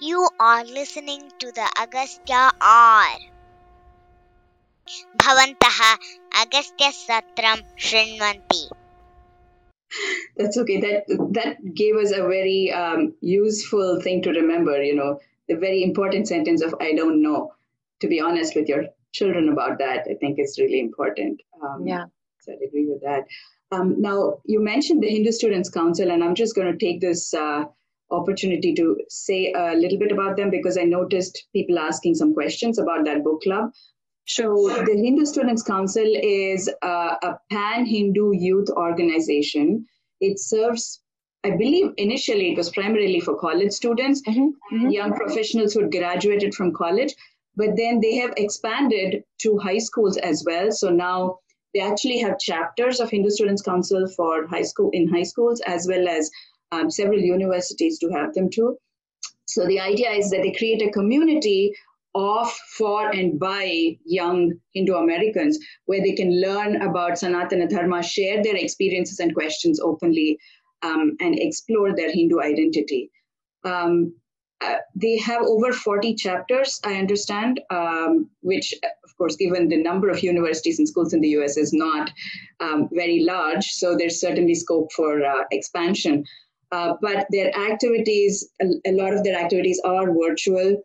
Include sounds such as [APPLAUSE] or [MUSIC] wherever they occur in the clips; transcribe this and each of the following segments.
You are listening to the Agastya R. भवन्तः अगस्त्यसत्रं शृण्वन्ति That's okay. That that gave us a very um, useful thing to remember. You know, the very important sentence of "I don't know." To be honest with your children about that, I think is really important. Um, yeah. So I agree with that. Um, now you mentioned the Hindu Students Council, and I'm just going to take this uh, opportunity to say a little bit about them because I noticed people asking some questions about that book club. So, the Hindu Students Council is a, a pan Hindu youth organization. It serves, I believe, initially it was primarily for college students, mm-hmm. Mm-hmm. young professionals who had graduated from college, but then they have expanded to high schools as well. So now they actually have chapters of Hindu Students Council for high school in high schools as well as um, several universities to have them too. So the idea is that they create a community of, for, and by young Hindu Americans, where they can learn about Sanatana Dharma, share their experiences and questions openly, um, and explore their Hindu identity. Um, uh, they have over 40 chapters, I understand, um, which, of course, given the number of universities and schools in the US, is not um, very large. So there's certainly scope for uh, expansion. Uh, but their activities, a, a, lot of their activities are virtual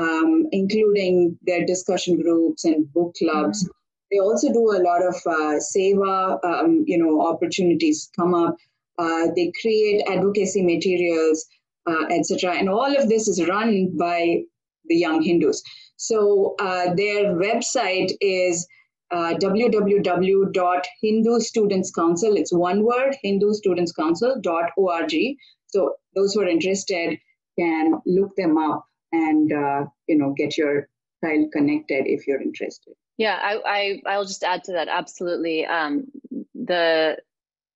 um, including their discussion groups and book clubs. Mm-hmm. They also do a lot of uh, seva, um, you know, opportunities come up. Uh, they create advocacy materials, uh, etc. And all of this is run by the young Hindus. So uh, their website is uh, www.hindustudentscouncil. It's one word, hindustudentscouncil.org. So those who are interested can look them up and uh, you know get your child connected if you're interested yeah i, I i'll just add to that absolutely um, the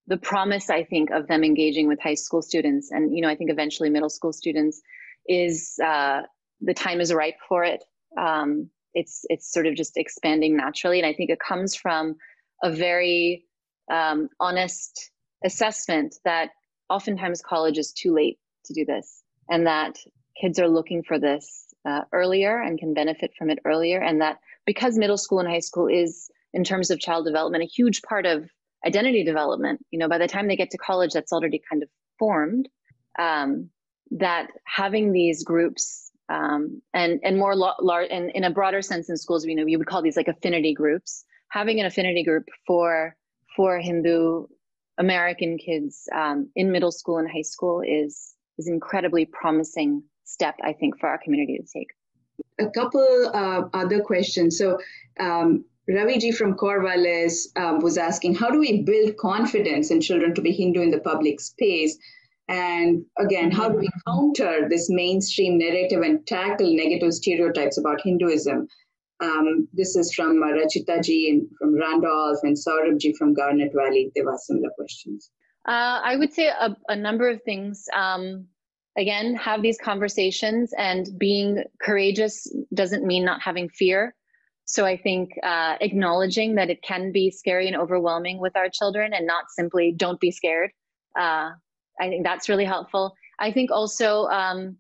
the promise i think of them engaging with high school students and you know i think eventually middle school students is uh, the time is ripe for it um, it's it's sort of just expanding naturally and i think it comes from a very um, honest assessment that oftentimes college is too late to do this and that kids are looking for this uh, earlier and can benefit from it earlier. And that because middle school and high school is, in terms of child development, a huge part of identity development, you know, by the time they get to college, that's already kind of formed. Um, that having these groups um, and and more large and in a broader sense in schools, you know, you would call these like affinity groups. Having an affinity group for for Hindu American kids um, in middle school and high school is is incredibly promising step, I think, for our community to take. A couple uh, other questions. So, um, Raviji from Corvallis um, was asking, how do we build confidence in children to be Hindu in the public space? And again, how do we counter this mainstream narrative and tackle negative stereotypes about Hinduism? Um, this is from uh, Rachita ji and from Randolph and Saurabh ji from Garnet Valley. They were similar questions. Uh, I would say a, a number of things. Um, again have these conversations and being courageous doesn't mean not having fear so i think uh, acknowledging that it can be scary and overwhelming with our children and not simply don't be scared uh, i think that's really helpful i think also um,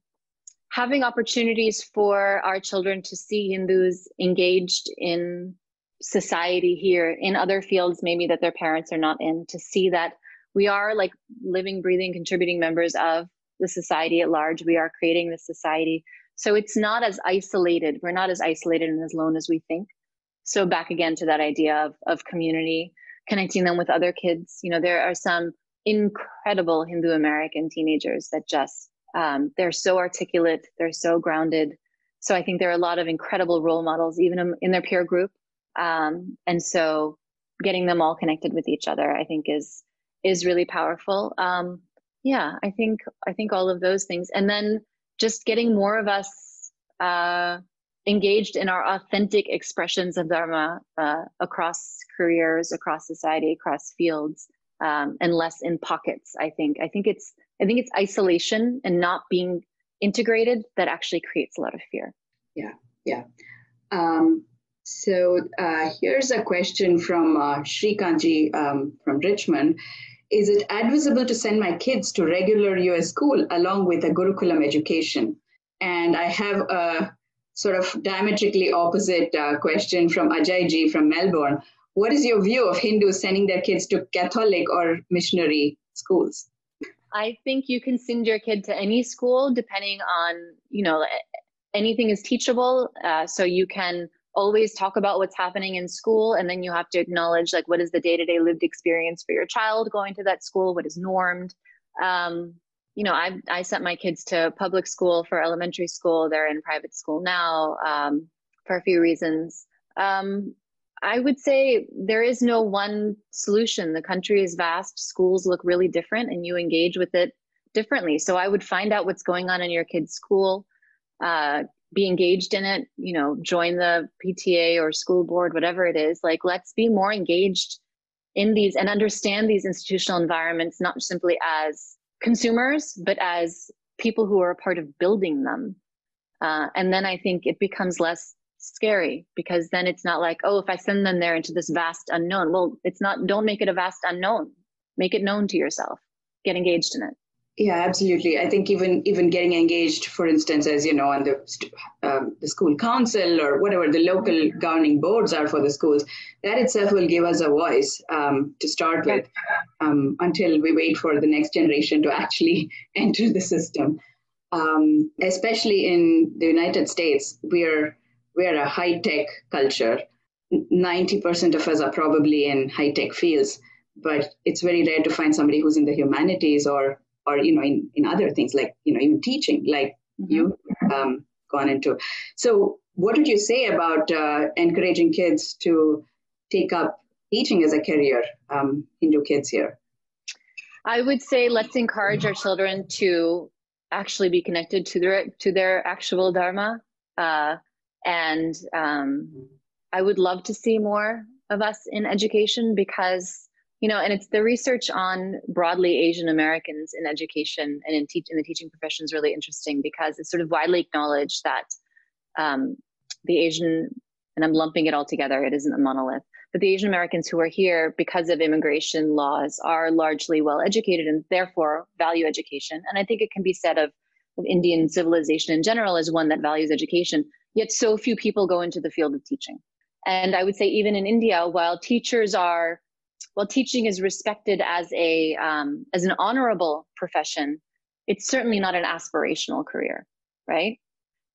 having opportunities for our children to see hindus engaged in society here in other fields maybe that their parents are not in to see that we are like living breathing contributing members of the society at large. We are creating this society. So it's not as isolated. We're not as isolated and as lone as we think. So back again to that idea of, of community, connecting them with other kids. You know, there are some incredible Hindu American teenagers that just, um, they're so articulate, they're so grounded. So I think there are a lot of incredible role models, even in, their peer group. Um, and so getting them all connected with each other, I think is, is really powerful. Um, yeah i think i think all of those things and then just getting more of us uh, engaged in our authentic expressions of dharma uh, across careers across society across fields um, and less in pockets i think i think it's i think it's isolation and not being integrated that actually creates a lot of fear yeah yeah um, so uh, here's a question from uh, Srikanji um, from Richmond is it advisable to send my kids to regular US school along with a Gurukulam education? And I have a sort of diametrically opposite uh, question from Ajay Ji from Melbourne. What is your view of Hindus sending their kids to Catholic or missionary schools? I think you can send your kid to any school depending on, you know, anything is teachable. Uh, so you can always talk about what's happening in school and then you have to acknowledge like what is the day-to-day lived experience for your child going to that school what is normed um, you know I, I sent my kids to public school for elementary school they're in private school now um, for a few reasons um, I would say there is no one solution. The country is vast, schools look really different, and you engage with it differently. So I would find out what's going on in your kid's school, uh, be engaged in it, you know, join the PTA or school board, whatever it is. Like, let's be more engaged in these and understand these institutional environments, not simply as consumers, but as people who are a part of building them. Uh, and then I think it becomes less scary because then it's not like, oh, if I send them there into this vast unknown. Well, it's not, don't make it a vast unknown. Make it known to yourself. Get engaged in it. Yeah, absolutely. I think even even getting engaged, for instance, as you know, on the um, the school council or whatever the local governing boards are for the schools, that itself will give us a voice um, to start with, um, until we wait for the next generation to actually [LAUGHS] enter the system. Um, especially in the United States, we are we're a high tech culture. 90% of us are probably in high tech fields, but it's very rare to find somebody who's in the humanities or, or you know, in, in other things like, you know, even teaching, like mm-hmm. you um, gone into. So, what would you say about uh, encouraging kids to take up teaching as a career, um, Hindu kids here? I would say let's encourage our children to actually be connected to their to their actual dharma. Uh, and um, I would love to see more of us in education because, you know, and it's the research on broadly Asian Americans in education and in, teach, in the teaching profession is really interesting because it's sort of widely acknowledged that um, the Asian, and I'm lumping it all together, it isn't a monolith, but the Asian Americans who are here because of immigration laws are largely well educated and therefore value education. And I think it can be said of, of Indian civilization in general as one that values education Yet so few people go into the field of teaching. And I would say even in India, while teachers are, while teaching is respected as a um, as an honorable profession, it's certainly not an aspirational career, right?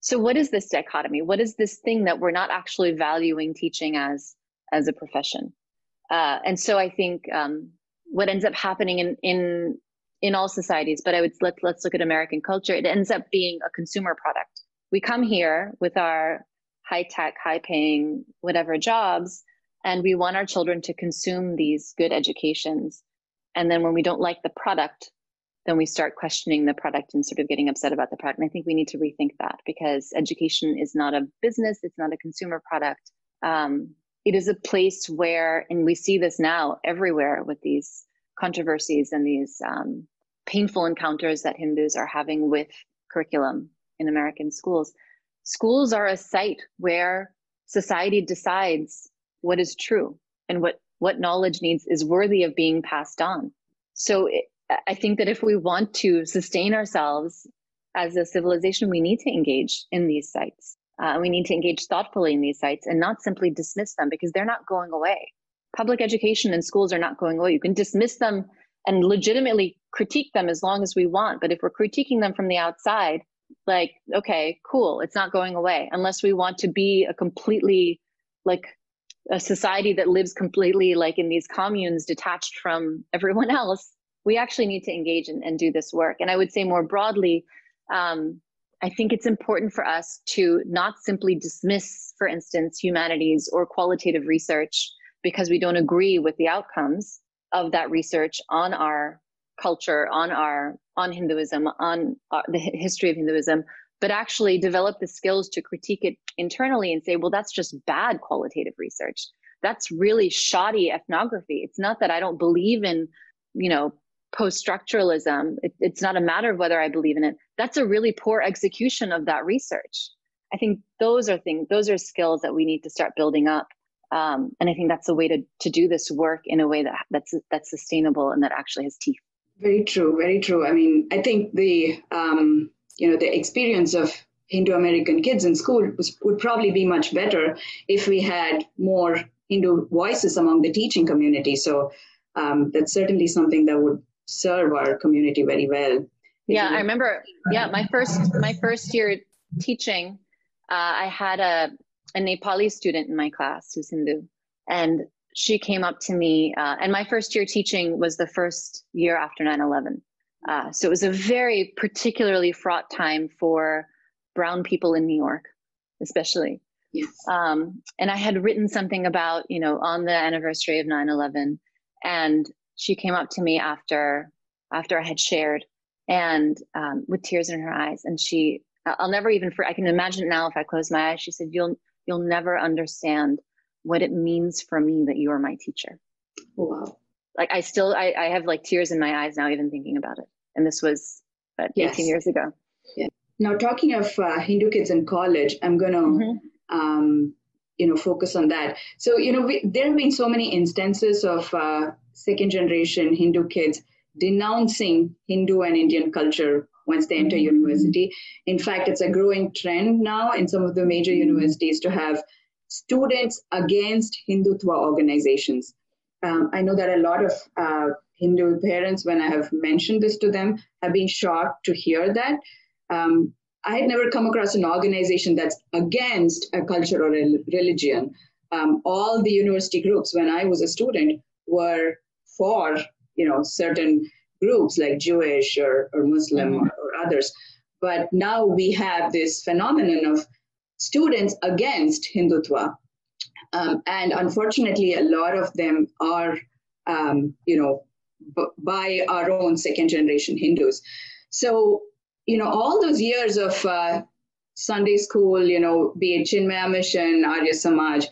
So what is this dichotomy? What is this thing that we're not actually valuing teaching as as a profession? Uh, and so I think um, what ends up happening in in in all societies, but I would let let's look at American culture. It ends up being a consumer product we come here with our high tech, high paying, whatever jobs, and we want our children to consume these good educations. And then when we don't like the product, then we start questioning the product and sort of getting upset about the product. And I think we need to rethink that because education is not a business, it's not a consumer product. Um, it is a place where, and we see this now everywhere with these controversies and these um, painful encounters that Hindus are having with curriculum in American schools. Schools are a site where society decides what is true and what, what knowledge needs is worthy of being passed on. So it, I think that if we want to sustain ourselves as a civilization, we need to engage in these sites. Uh, we need to engage thoughtfully in these sites and not simply dismiss them because they're not going away. Public education and schools are not going away. You can dismiss them and legitimately critique them as long as we want. But if we're critiquing them from the outside, like okay cool it's not going away unless we want to be a completely like a society that lives completely like in these communes detached from everyone else. We actually need to engage and, and do this work. And i would say more broadly um, i think it's important for us to not simply dismiss for instance humanities or qualitative research because we don't agree with the outcomes of that research on our culture, on our on Hinduism, on our, the history of Hinduism, but actually develop the skills to critique it internally and say, well, that's just bad qualitative research. That's really shoddy ethnography. It's not that I don't believe in, you know, post structuralism. It, it's not a matter of whether I believe in it. That's a really poor execution of that research. I think those are things, those are skills that we need to start building up. Um, and I think that's a way to, to do this work in a way that that's that's sustainable and that actually has teeth. Very true. Very true. I mean, I think the um, you know the experience of Hindu American kids in school was, would probably be much better if we had more Hindu voices among the teaching community. So um, that's certainly something that would serve our community very well. Yeah, I remember. Yeah, my first my first year teaching, uh, I had a a Nepali student in my class who's Hindu, and she came up to me. Uh, and my first year teaching was the first year after 9/11, uh, so it was a very particularly fraught time for brown people in New York, especially. Yes. Um, and I had written something about, you know, on the anniversary of 9/11, and she came up to me after after I had shared, and um, with tears in her eyes, and she, I'll never even, for, I can imagine now if I close my eyes. She said, "You'll you'll never understand what it means for me that you are my teacher." Wow. Like I still, I, I have like tears in my eyes now, even thinking about it. And this was about yes. 18 years ago. Yeah. Now, talking of uh, Hindu kids in college, I'm going to mm-hmm um, you know focus on that so you know we, there have been so many instances of uh, second generation hindu kids denouncing hindu and indian culture once they enter mm-hmm. university in fact it's a growing trend now in some of the major universities to have students against hindutva organizations um, i know that a lot of uh, hindu parents when i have mentioned this to them have been shocked to hear that um, I had never come across an organization that's against a culture or a religion. Um, all the university groups when I was a student were for you know certain groups like Jewish or, or Muslim mm-hmm. or, or others. But now we have this phenomenon of students against Hindutva. Um, and unfortunately, a lot of them are, um, you know, b- by our own second generation Hindus. So you know, all those years of uh, Sunday school, you know, be it Chinmaya Mission, Arya Samaj,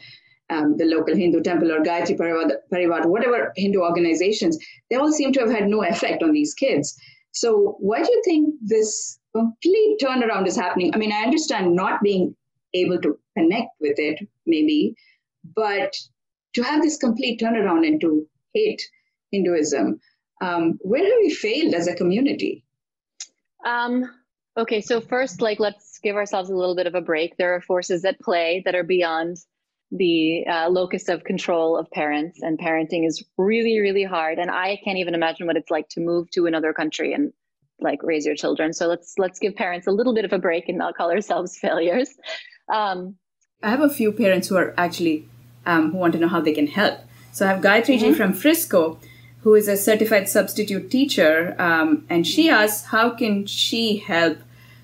um, the local Hindu temple, or Gayatri Parivar, whatever Hindu organizations, they all seem to have had no effect on these kids. So, why do you think this complete turnaround is happening? I mean, I understand not being able to connect with it, maybe, but to have this complete turnaround and to hate Hinduism, um, where have we failed as a community? Um, okay, so first, like, let's give ourselves a little bit of a break. There are forces at play that are beyond the uh, locus of control of parents, and parenting is really, really hard. And I can't even imagine what it's like to move to another country and like raise your children. So let's let's give parents a little bit of a break and not call ourselves [LAUGHS] failures. Um, I have a few parents who are actually um, who want to know how they can help. So I have Gayatri mm-hmm. from Frisco who is a certified substitute teacher, um, and she asks how can she help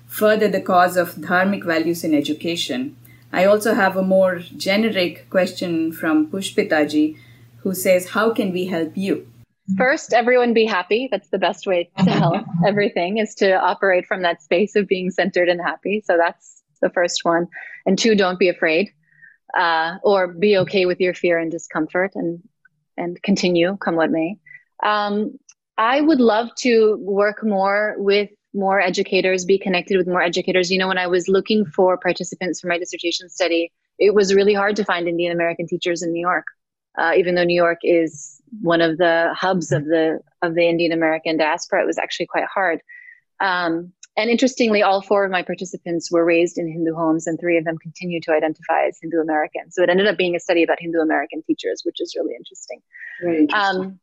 further the cause of dharmic values in education. I also have a more generic question from Pushpitaji, who says, How can we help you? First, everyone be happy. That's the best way to help [LAUGHS] everything is to operate from that space of being centered and happy. So that's the first one. And two, don't be afraid uh, or be okay with your fear and discomfort and, and continue come what may. Um, I would love to work more with more educators, be connected with more educators. You know, when I was looking for participants for my dissertation study, it was really hard to find Indian American teachers in New York, uh, even though New York is one of the hubs of the of the Indian American diaspora. It was actually quite hard. Um, and interestingly, all four of my participants were raised in Hindu homes, and three of them continue to identify as Hindu American. So it ended up being a study about Hindu American teachers, which is really interesting. Very interesting. Um,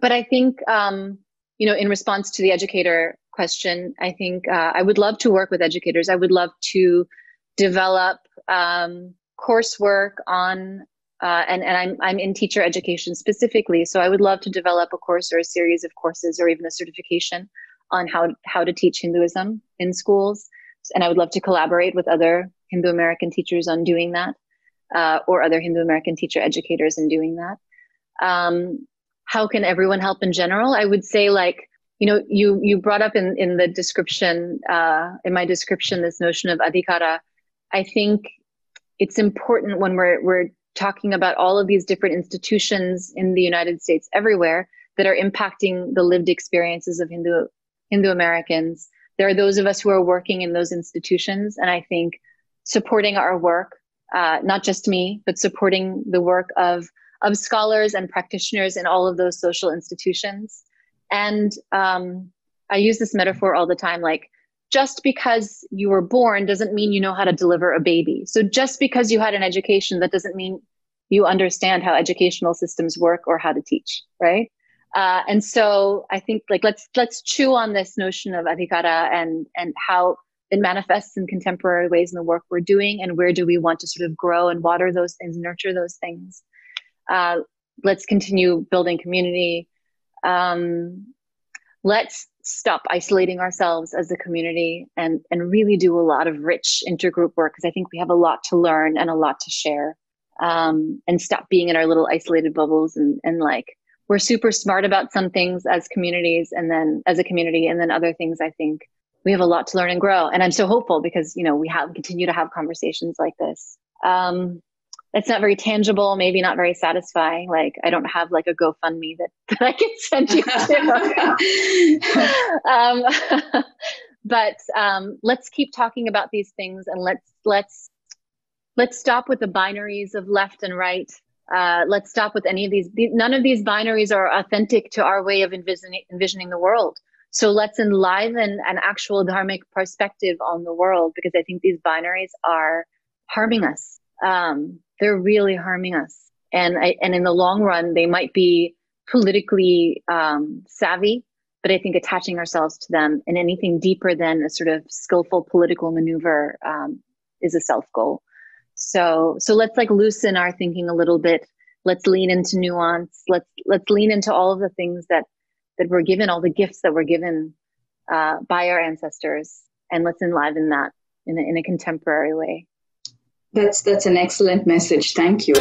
but I think, um, you know, in response to the educator question, I think uh, I would love to work with educators. I would love to develop um, coursework on, uh, and, and I'm, I'm in teacher education specifically. So I would love to develop a course or a series of courses or even a certification on how, how to teach Hinduism in schools. And I would love to collaborate with other Hindu American teachers on doing that, uh, or other Hindu American teacher educators in doing that. Um, how can everyone help in general i would say like you know you you brought up in in the description uh, in my description this notion of adhikara i think it's important when we're we're talking about all of these different institutions in the united states everywhere that are impacting the lived experiences of hindu hindu americans there are those of us who are working in those institutions and i think supporting our work uh, not just me but supporting the work of of scholars and practitioners in all of those social institutions. And um, I use this metaphor all the time like just because you were born doesn't mean you know how to deliver a baby. So just because you had an education, that doesn't mean you understand how educational systems work or how to teach, right? Uh, and so I think like let's let's chew on this notion of adhikara and and how it manifests in contemporary ways in the work we're doing, and where do we want to sort of grow and water those things, nurture those things. Uh, let's continue building community. Um, let's stop isolating ourselves as a community and and really do a lot of rich intergroup work because I think we have a lot to learn and a lot to share. Um, and stop being in our little isolated bubbles and and like we're super smart about some things as communities and then as a community and then other things i think we have a lot to learn and grow. And i'm so hopeful because you know we have continue to have conversations like this. Um it's not very tangible maybe not very satisfying. Like i don't have like a gofundme that, [LAUGHS] that i can send you to. [LAUGHS] Um, [LAUGHS] but um, let's keep talking about these things and let's let's let's stop with the binaries of left and right uh, let's stop with any of these. None of these binaries are authentic to our way of envisioning, envisioning the world. So let's enliven an actual dharmic perspective on the world because I think these binaries are harming us. Um, they're really harming us. And I, and in the long run, they might be politically um, savvy, but I think attaching ourselves to them in anything deeper than a sort of skillful political maneuver um, is a self goal. So so let's like loosen our thinking a little bit. Let's lean into nuance. Let's let's lean into all of the things that that we're given, all the gifts that were given uh, by our ancestors, and let's enliven that in a, in a contemporary way. That's that's an excellent message. Thank you.